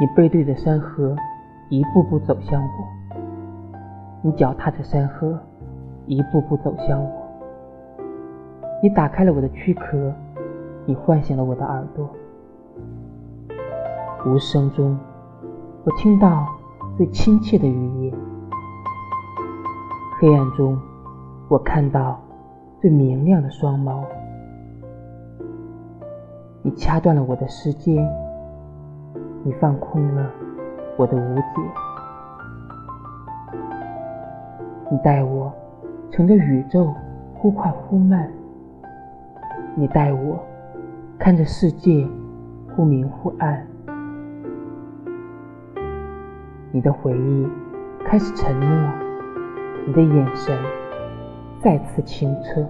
你背对着山河，一步步走向我；你脚踏着山河，一步步走向我。你打开了我的躯壳，你唤醒了我的耳朵。无声中，我听到最亲切的语言；黑暗中，我看到最明亮的双眸。你掐断了我的时间。你放空了我的无解，你带我乘着宇宙忽快忽慢，你带我看着世界忽明忽暗，你的回忆开始沉默，你的眼神再次清澈。